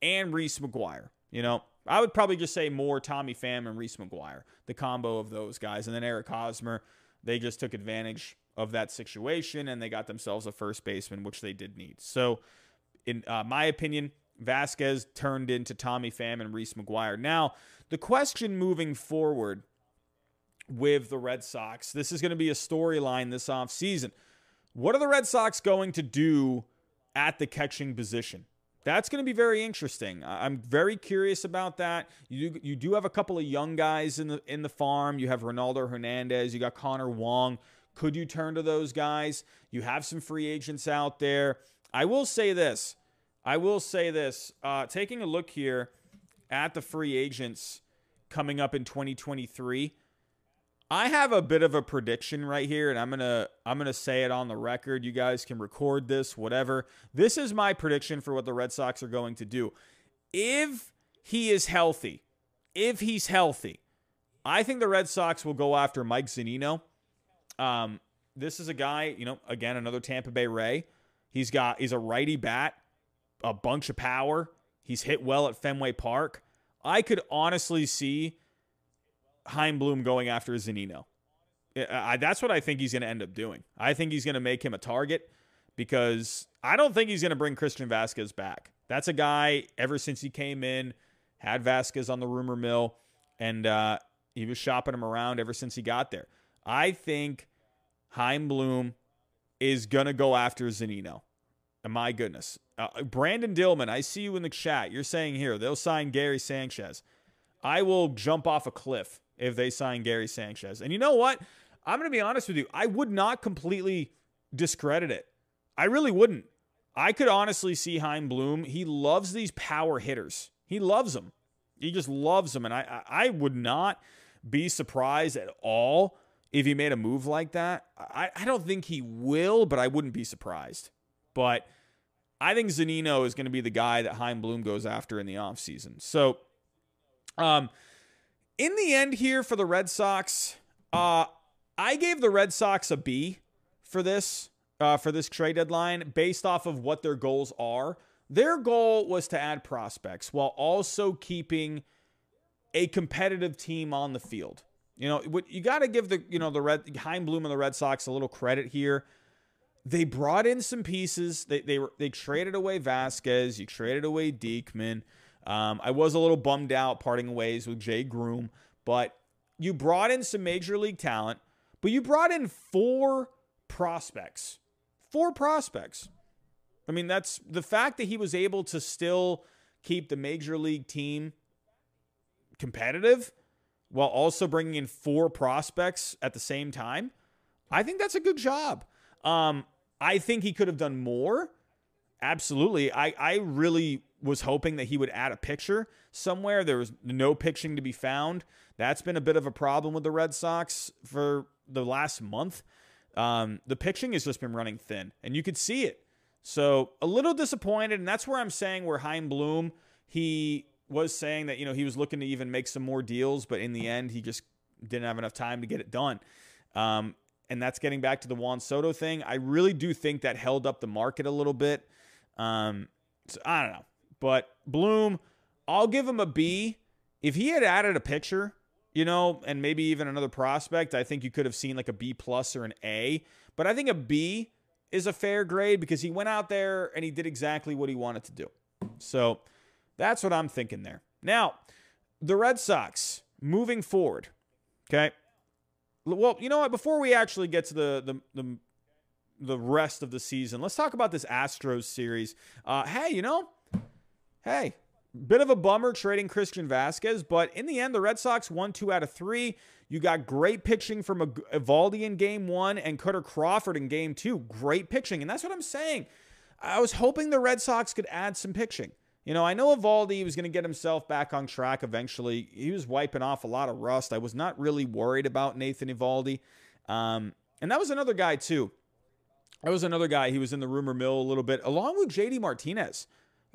Speaker 2: and Reese McGuire. You know, I would probably just say more Tommy Pham and Reese McGuire, the combo of those guys. And then Eric Hosmer, they just took advantage of that situation and they got themselves a first baseman, which they did need. So, in uh, my opinion, Vazquez turned into Tommy Pham and Reese McGuire. Now, the question moving forward with the Red Sox. This is going to be a storyline this offseason. What are the Red Sox going to do at the catching position? That's going to be very interesting. I'm very curious about that. You you do have a couple of young guys in the in the farm. You have Ronaldo Hernandez. You got Connor Wong. Could you turn to those guys? You have some free agents out there. I will say this. I will say this. Uh, taking a look here at the free agents coming up in 2023. I have a bit of a prediction right here, and I'm gonna I'm gonna say it on the record. You guys can record this, whatever. This is my prediction for what the Red Sox are going to do. If he is healthy, if he's healthy, I think the Red Sox will go after Mike Zunino. Um, this is a guy, you know, again another Tampa Bay Ray. He's got he's a righty bat, a bunch of power. He's hit well at Fenway Park. I could honestly see Chaim Bloom going after Zunino. I, that's what I think he's going to end up doing. I think he's going to make him a target because I don't think he's going to bring Christian Vasquez back. That's a guy ever since he came in, had Vasquez on the rumor mill, and uh, he was shopping him around ever since he got there. I think Chaim Bloom is going to go after Zunino. And my goodness. Uh, Brandon Dillman, I see you in the chat. You're saying here they'll sign Gary Sanchez. I will jump off a cliff if they sign Gary Sanchez. And you know what? I'm going to be honest with you. I would not completely discredit it. I really wouldn't. I could honestly see Chaim Bloom. He loves these power hitters. He loves them. He just loves them. And I, I would not be surprised at all if he made a move like that. I, I don't think he will, but I wouldn't be surprised. But I think Zunino is going to be the guy that Chaim Bloom goes after in the offseason. So, um, in the end here for the Red Sox, uh, I gave the Red Sox a B for this uh, for this trade deadline based off of what their goals are. Their goal was to add prospects while also keeping a competitive team on the field. You know, what you got to give the you know the Red Chaim Bloom and the Red Sox a little credit here. They brought in some pieces. They they were they traded away Vazquez. You traded away Diekman. Um, I was a little bummed out parting ways with Jay Groome, but you brought in some major league talent, but you brought in four prospects. Four prospects. I mean, that's the fact that he was able to still keep the major league team competitive while also bringing in four prospects at the same time. I think that's a good job. Um, I think he could have done more. Absolutely. I, I really was hoping that he would add a picture somewhere. There was no pitching to be found. That's been a bit of a problem with the Red Sox for the last month. Um, the pitching has just been running thin, and you could see it. So a little disappointed, and that's where I'm saying where Chaim Bloom, he was saying that you know he was looking to even make some more deals, but in the end he just didn't have enough time to get it done. Um, and that's getting back to the Juan Soto thing. I really do think that held up the market a little bit. Um, so I don't know. But Bloom, I'll give him a B. If he had added a pitcher, you know, and maybe even another prospect, I think you could have seen like a B plus or an A. But I think a B is a fair grade because he went out there and he did exactly what he wanted to do. So that's what I'm thinking there. Now, the Red Sox moving forward. Okay. Well, you know what? Before we actually get to the the the, the rest of the season, let's talk about this Astros series. Uh, hey, you know, hey, bit of a bummer trading Christian Vazquez, but in the end, the Red Sox won two out of three. You got great pitching from Eovaldi in game one and Kutter Crawford in game two. Great pitching. And that's what I'm saying. I was hoping the Red Sox could add some pitching. You know, I know Eovaldi was going to get himself back on track eventually. He was wiping off a lot of rust. I was not really worried about Nathan Eovaldi. Um, and that was another guy, too. That was another guy. He was in the rumor mill a little bit, along with JD Martinez.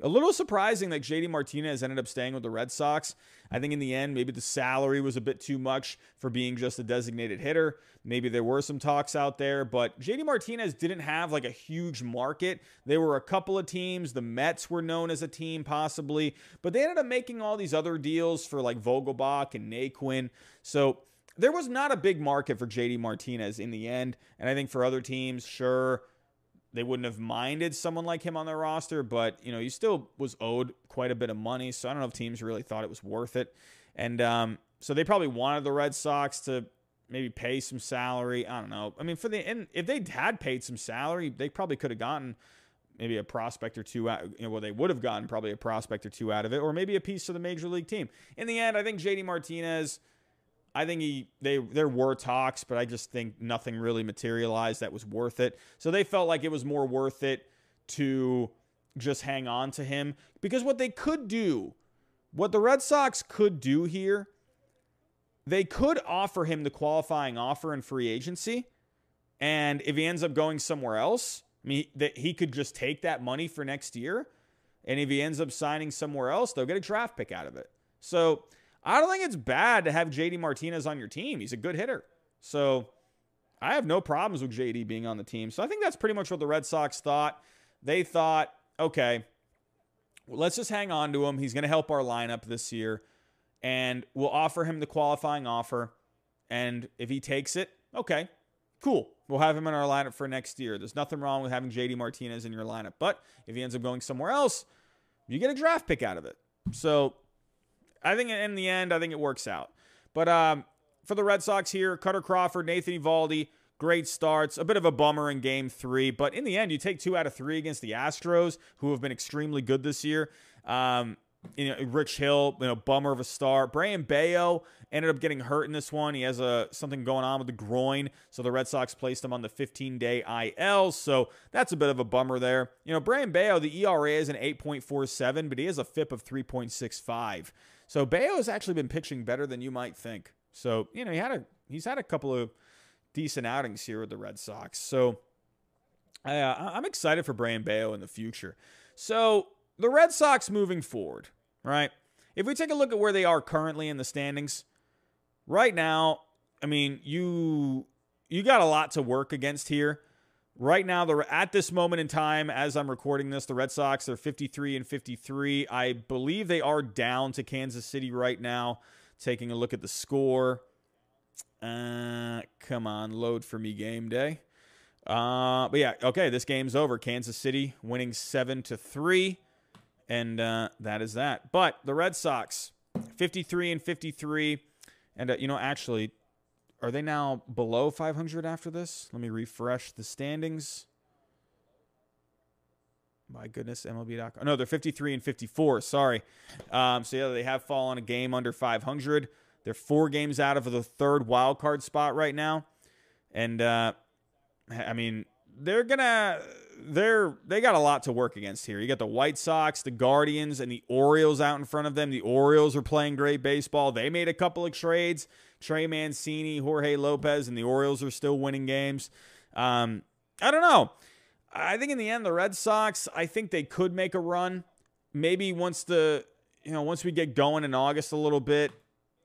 Speaker 2: A little surprising that JD Martinez ended up staying with the Red Sox. I think in the end, maybe the salary was a bit too much for being just a designated hitter. Maybe there were some talks out there, but JD Martinez didn't have like a huge market. There were a couple of teams. The Mets were known as a team, possibly, but they ended up making all these other deals for like Vogelbach and Naquin. So there was not a big market for JD Martinez in the end. And I think for other teams, sure, they wouldn't have minded someone like him on their roster, but you know, he still was owed quite a bit of money. So I don't know if teams really thought it was worth it. And um, so they probably wanted the Red Sox to maybe pay some salary. I don't know. I mean, for the and if they had paid some salary, they probably could have gotten maybe a prospect or two out. You know, well, they would have gotten probably a prospect or two out of it, or maybe a piece of the major league team. In the end, I think JD Martinez I think he they there were talks, but I just think nothing really materialized that was worth it. So they felt like it was more worth it to just hang on to him because what they could do, what the Red Sox could do here, they could offer him the qualifying offer in free agency, and if he ends up going somewhere else, I mean that he could just take that money for next year, and if he ends up signing somewhere else, they'll get a draft pick out of it. So I don't think it's bad to have JD Martinez on your team. He's a good hitter. So I have no problems with JD being on the team. So I think that's pretty much what the Red Sox thought. They thought, okay, well, let's just hang on to him. He's going to help our lineup this year. And we'll offer him the qualifying offer. And if he takes it, okay, cool. We'll have him in our lineup for next year. There's nothing wrong with having JD Martinez in your lineup. But if he ends up going somewhere else, you get a draft pick out of it. So I think in the end, I think it works out. But um, for the Red Sox here, Kutter Crawford, Nathan Eovaldi, great starts. A bit of a bummer in game three, but in the end, you take two out of three against the Astros, who have been extremely good this year. Um, you know, Rich Hill, you know, bummer of a start. Brayan Bello ended up getting hurt in this one. He has a something going on with the groin, so the Red Sox placed him on the 15-day IL. So that's a bit of a bummer there. You know, Brayan Bello, the ERA is an 8.47, but he has a FIP of 3.65. So has actually been pitching better than you might think. So you know, he had a he's had a couple of decent outings here with the Red Sox. So uh, I'm excited for Brayan Bello in the future. So the Red Sox moving forward, right? If we take a look at where they are currently in the standings, right now, I mean, you you got a lot to work against here. Right now, the at this moment in time, as I'm recording this, the Red Sox are 53 and 53. I believe they are down to Kansas City right now. Taking a look at the score. Uh, come on, load for me, game day. Uh, but yeah, okay, this game's over. Kansas City winning seven to three. And uh, that is that. But the Red Sox, 53 and 53. And, uh, you know, actually, are they now below 500 after this? Let me refresh the standings. My goodness, MLB.com. No, they're 53 and 54. Sorry. Um, so, yeah, they have fallen a game under 500. They're four games out of the third wild card spot right now. And, uh, I mean, they're gonna they're they got a lot to work against here. You got the White Sox, the Guardians, and the Orioles out in front of them. The Orioles are playing great baseball. They made a couple of trades. Trey Mancini, Jorge Lopez, and the Orioles are still winning games. Um, I don't know. I think in the end, the Red Sox, I think they could make a run. Maybe once the you know once we get going in August a little bit.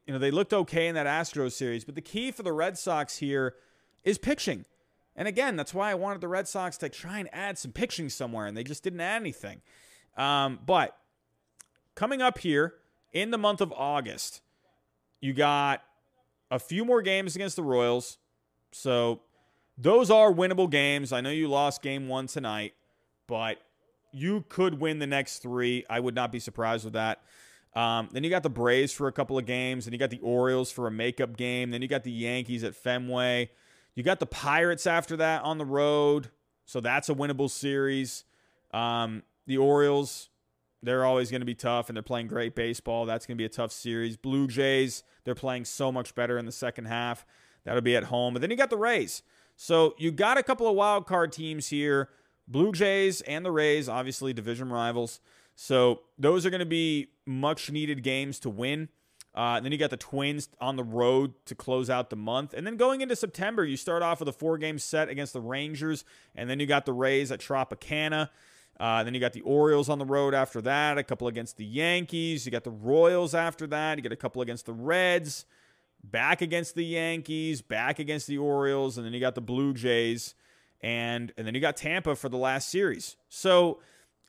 Speaker 2: You know they looked okay in that Astros series, but the key for the Red Sox here is pitching. And again, that's why I wanted the Red Sox to try and add some pitching somewhere, and they just didn't add anything. Um, but coming up here in the month of August, you got a few more games against the Royals. So those are winnable games. I know you lost game one tonight, but you could win the next three. I would not be surprised with that. Um, then you got the Braves for a couple of games, and you got the Orioles for a makeup game. Then you got the Yankees at Fenway. You got the Pirates after that on the road, so that's a winnable series. Um, the Orioles, they're always going to be tough, and they're playing great baseball. That's going to be a tough series. Blue Jays, they're playing so much better in the second half. That'll be at home. But then you got the Rays. So you got a couple of wild card teams here. Blue Jays and the Rays, obviously division rivals. So those are going to be much needed games to win. Uh, and then you got the Twins on the road to close out the month. And then going into September, you start off with a four game set against the Rangers. And then you got the Rays at Tropicana. Uh, then you got the Orioles on the road after that, a couple against the Yankees. You got the Royals after that. You get a couple against the Reds, back against the Yankees, back against the Orioles, and then you got the Blue Jays, and and then you got Tampa for the last series. So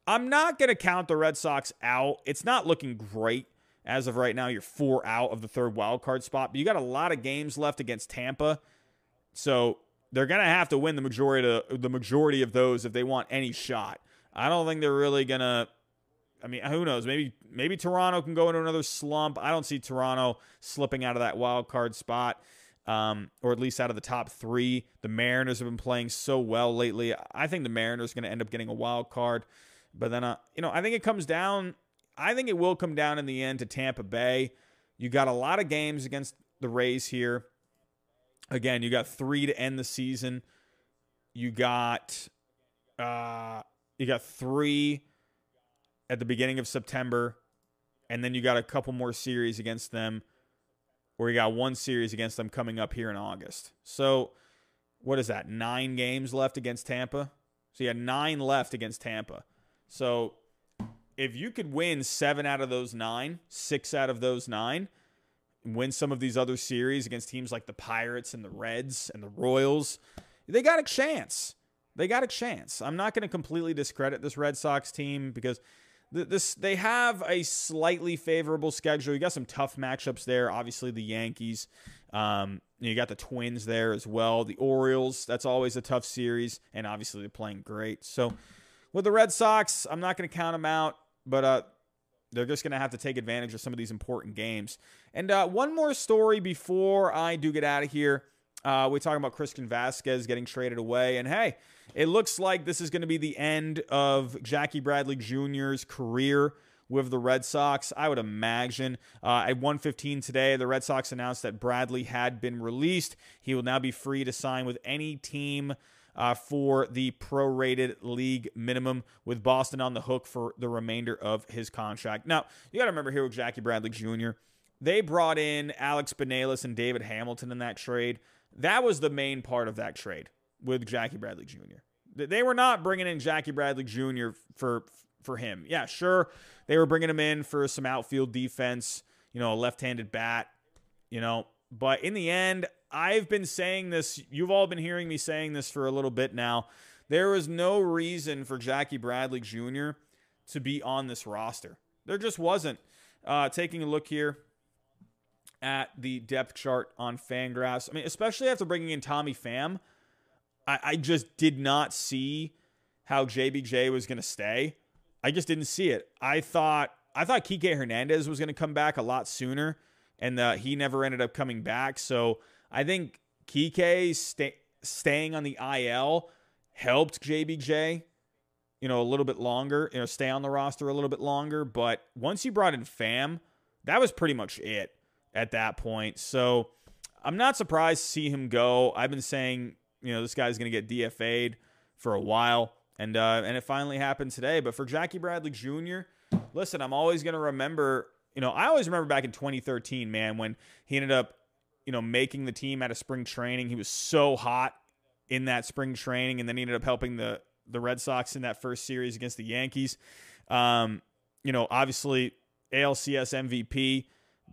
Speaker 2: I'm not going to count the Red Sox out. It's not looking great as of right now. You're four out of the third wild card spot, but you got a lot of games left against Tampa, so they're going to have to win the majority of, the majority of those if they want any shot. I don't think they're really gonna. I mean, who knows? Maybe maybe Toronto can go into another slump. I don't see Toronto slipping out of that wild card spot, um, or at least out of the top three. The Mariners have been playing so well lately. I think the Mariners are going to end up getting a wild card. But then, uh, you know, I think it comes down. I think it will come down in the end to Tampa Bay. You got a lot of games against the Rays here. Again, you got three to end the season. You got uh, you got three at the beginning of September, and then you got a couple more series against them, or you got one series against them coming up here in August. So, what is that? Nine games left against Tampa. So you had nine left against Tampa. So if you could win seven out of those nine, six out of those nine, win some of these other series against teams like the Pirates and the Reds and the Royals, they got a chance they got a chance. I'm not going to completely discredit this Red Sox team because this they have a slightly favorable schedule. You got some tough matchups there. Obviously, the Yankees. Um, you got the Twins there as well. The Orioles. That's always a tough series, and obviously they're playing great. So with the Red Sox, I'm not going to count them out, but uh, they're just going to have to take advantage of some of these important games. And uh, one more story before I do get out of here. Uh, we're talking about Christian Vazquez getting traded away, and hey, it looks like this is going to be the end of Jackie Bradley Jr.'s career with the Red Sox. I would imagine. Uh, at 115 today, the Red Sox announced that Bradley had been released. He will now be free to sign with any team. Uh, for the prorated league minimum, with Boston on the hook for the remainder of his contract. Now, you got to remember here with Jackie Bradley Jr., they brought in Alex Binelas and David Hamilton in that trade. That was the main part of that trade with Jackie Bradley Jr. They were not bringing in Jackie Bradley Jr. for for him. Yeah, sure, they were bringing him in for some outfield defense, you know, a left-handed bat, you know, but in the end, I've been saying this, you've all been hearing me saying this for a little bit now. There was no reason for Jackie Bradley Jr. to be on this roster. There just wasn't. Uh, taking a look here at the depth chart on Fangraphs, I mean, especially after bringing in Tommy Pham, I, I just did not see how JBJ was going to stay. I just didn't see it. I thought I thought Kike Hernandez was going to come back a lot sooner, and uh, he never ended up coming back. So I think Kike stay, staying on the IL helped JBJ, you know, a little bit longer, you know, stay on the roster a little bit longer. But once you brought in Pham, that was pretty much it at that point. So I'm not surprised to see him go. I've been saying you know, this guy's going to get DFA'd for a while. And, uh, and it finally happened today. But for Jackie Bradley Jr., listen, I'm always going to remember, you know, I always remember back in 2013, man, when he ended up, you know, making the team out of spring training. He was so hot in that spring training, and then he ended up helping the the Red Sox in that first series against the Yankees. Um, you know, obviously ALCS MVP,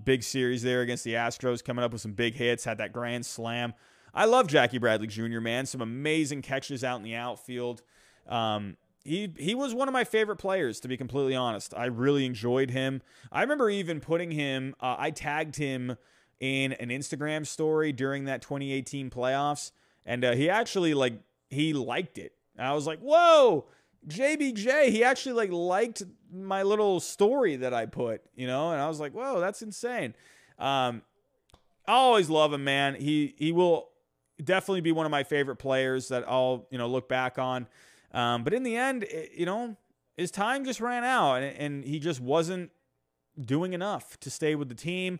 Speaker 2: big series there against the Astros, coming up with some big hits, had that grand slam. I love Jackie Bradley Jr. Man, some amazing catches out in the outfield. Um, he he was one of my favorite players, to be completely honest. I really enjoyed him. I remember even putting him. Uh, I tagged him in an Instagram story during that 2018 playoffs, and uh, he actually like he liked it. I was like, "Whoa, JBJ!" He actually like liked my little story that I put, you know, and I was like, "Whoa, that's insane." Um, I always love him, man. He he will definitely be one of my favorite players that I'll you know look back on. Um, but in the end, it, you know, his time just ran out, and, and, he just wasn't doing enough to stay with the team.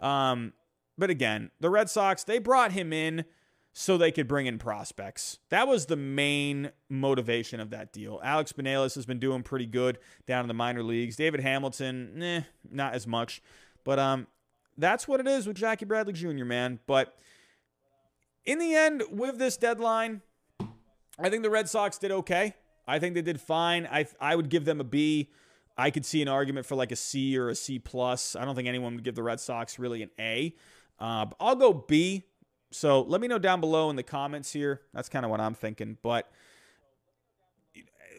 Speaker 2: Um, but again, the Red Sox they brought him in so they could bring in prospects. That was the main motivation of that deal. Alex Binelas has been doing pretty good down in the minor leagues. David Hamilton, eh, not as much. But um, that's what it is with Jackie Bradley Jr., man. But in the end, with this deadline, I think the Red Sox did okay. I think they did fine. I I would give them a B. I could see an argument for like a C or a C plus. I don't think anyone would give the Red Sox really an A. Uh, I'll go B so let me know down below in the comments here. That's kind of what I'm thinking. But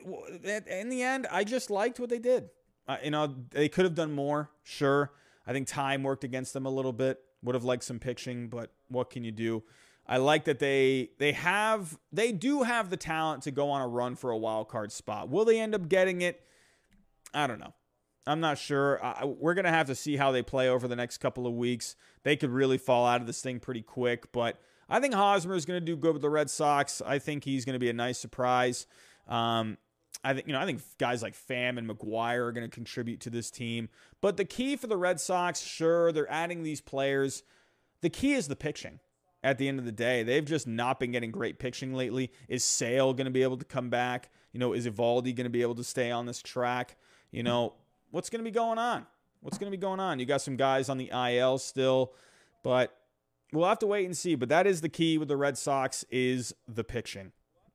Speaker 2: in the end, I just liked what they did. Uh, you know, they could have done more, sure. I think time worked against them a little bit. Would have liked some pitching, but what can you do? I like that they they have they do have the talent to go on a run for a wild card spot. Will they end up getting it? I don't know. I'm not sure. I, we're going to have to see how they play over the next couple of weeks. They could really fall out of this thing pretty quick, but I think Hosmer is going to do good with the Red Sox. I think he's going to be a nice surprise. Um, I think you know I think guys like Pham and McGuire are going to contribute to this team. But the key for the Red Sox, sure, they're adding these players. The key is the pitching. At the end of the day, they've just not been getting great pitching lately. Is Sale going to be able to come back? You know, is Eovaldi going to be able to stay on this track? You know, what's going to be going on? What's going to be going on? You got some guys on the IL still, but we'll have to wait and see. But that is the key with the Red Sox is the pitching,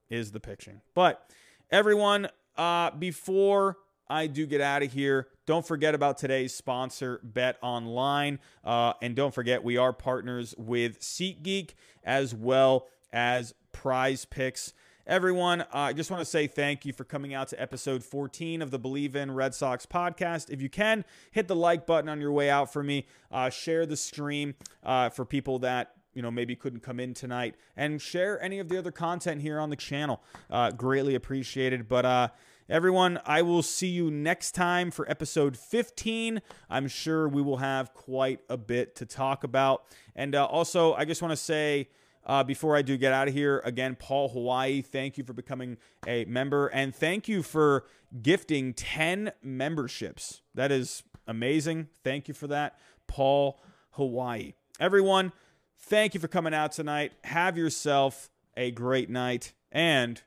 Speaker 2: is the pitching. But everyone, uh, before I do get out of here, don't forget about today's sponsor, Bet Online, uh, and don't forget we are partners with SeatGeek as well as Prize Picks. Everyone, uh, I just want to say thank you for coming out to episode 14 of the Bleav in Red Sox podcast. If you can, hit the like button on your way out for me. Uh, share the stream uh, for people that you know maybe couldn't come in tonight, and share any of the other content here on the channel. Uh, greatly appreciated. But uh, everyone, I will see you next time for episode 15. I'm sure we will have quite a bit to talk about. And uh, also, I just want to say. Uh, before I do get out of here, again, Paul Hawaii, thank you for becoming a member and thank you for gifting 10 memberships. That is amazing. Thank you for that, Paul Hawaii. Everyone, thank you for coming out tonight. Have yourself a great night, and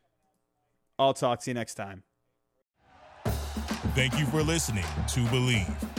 Speaker 2: I'll talk to you next time.
Speaker 1: Thank you for listening to Bleav.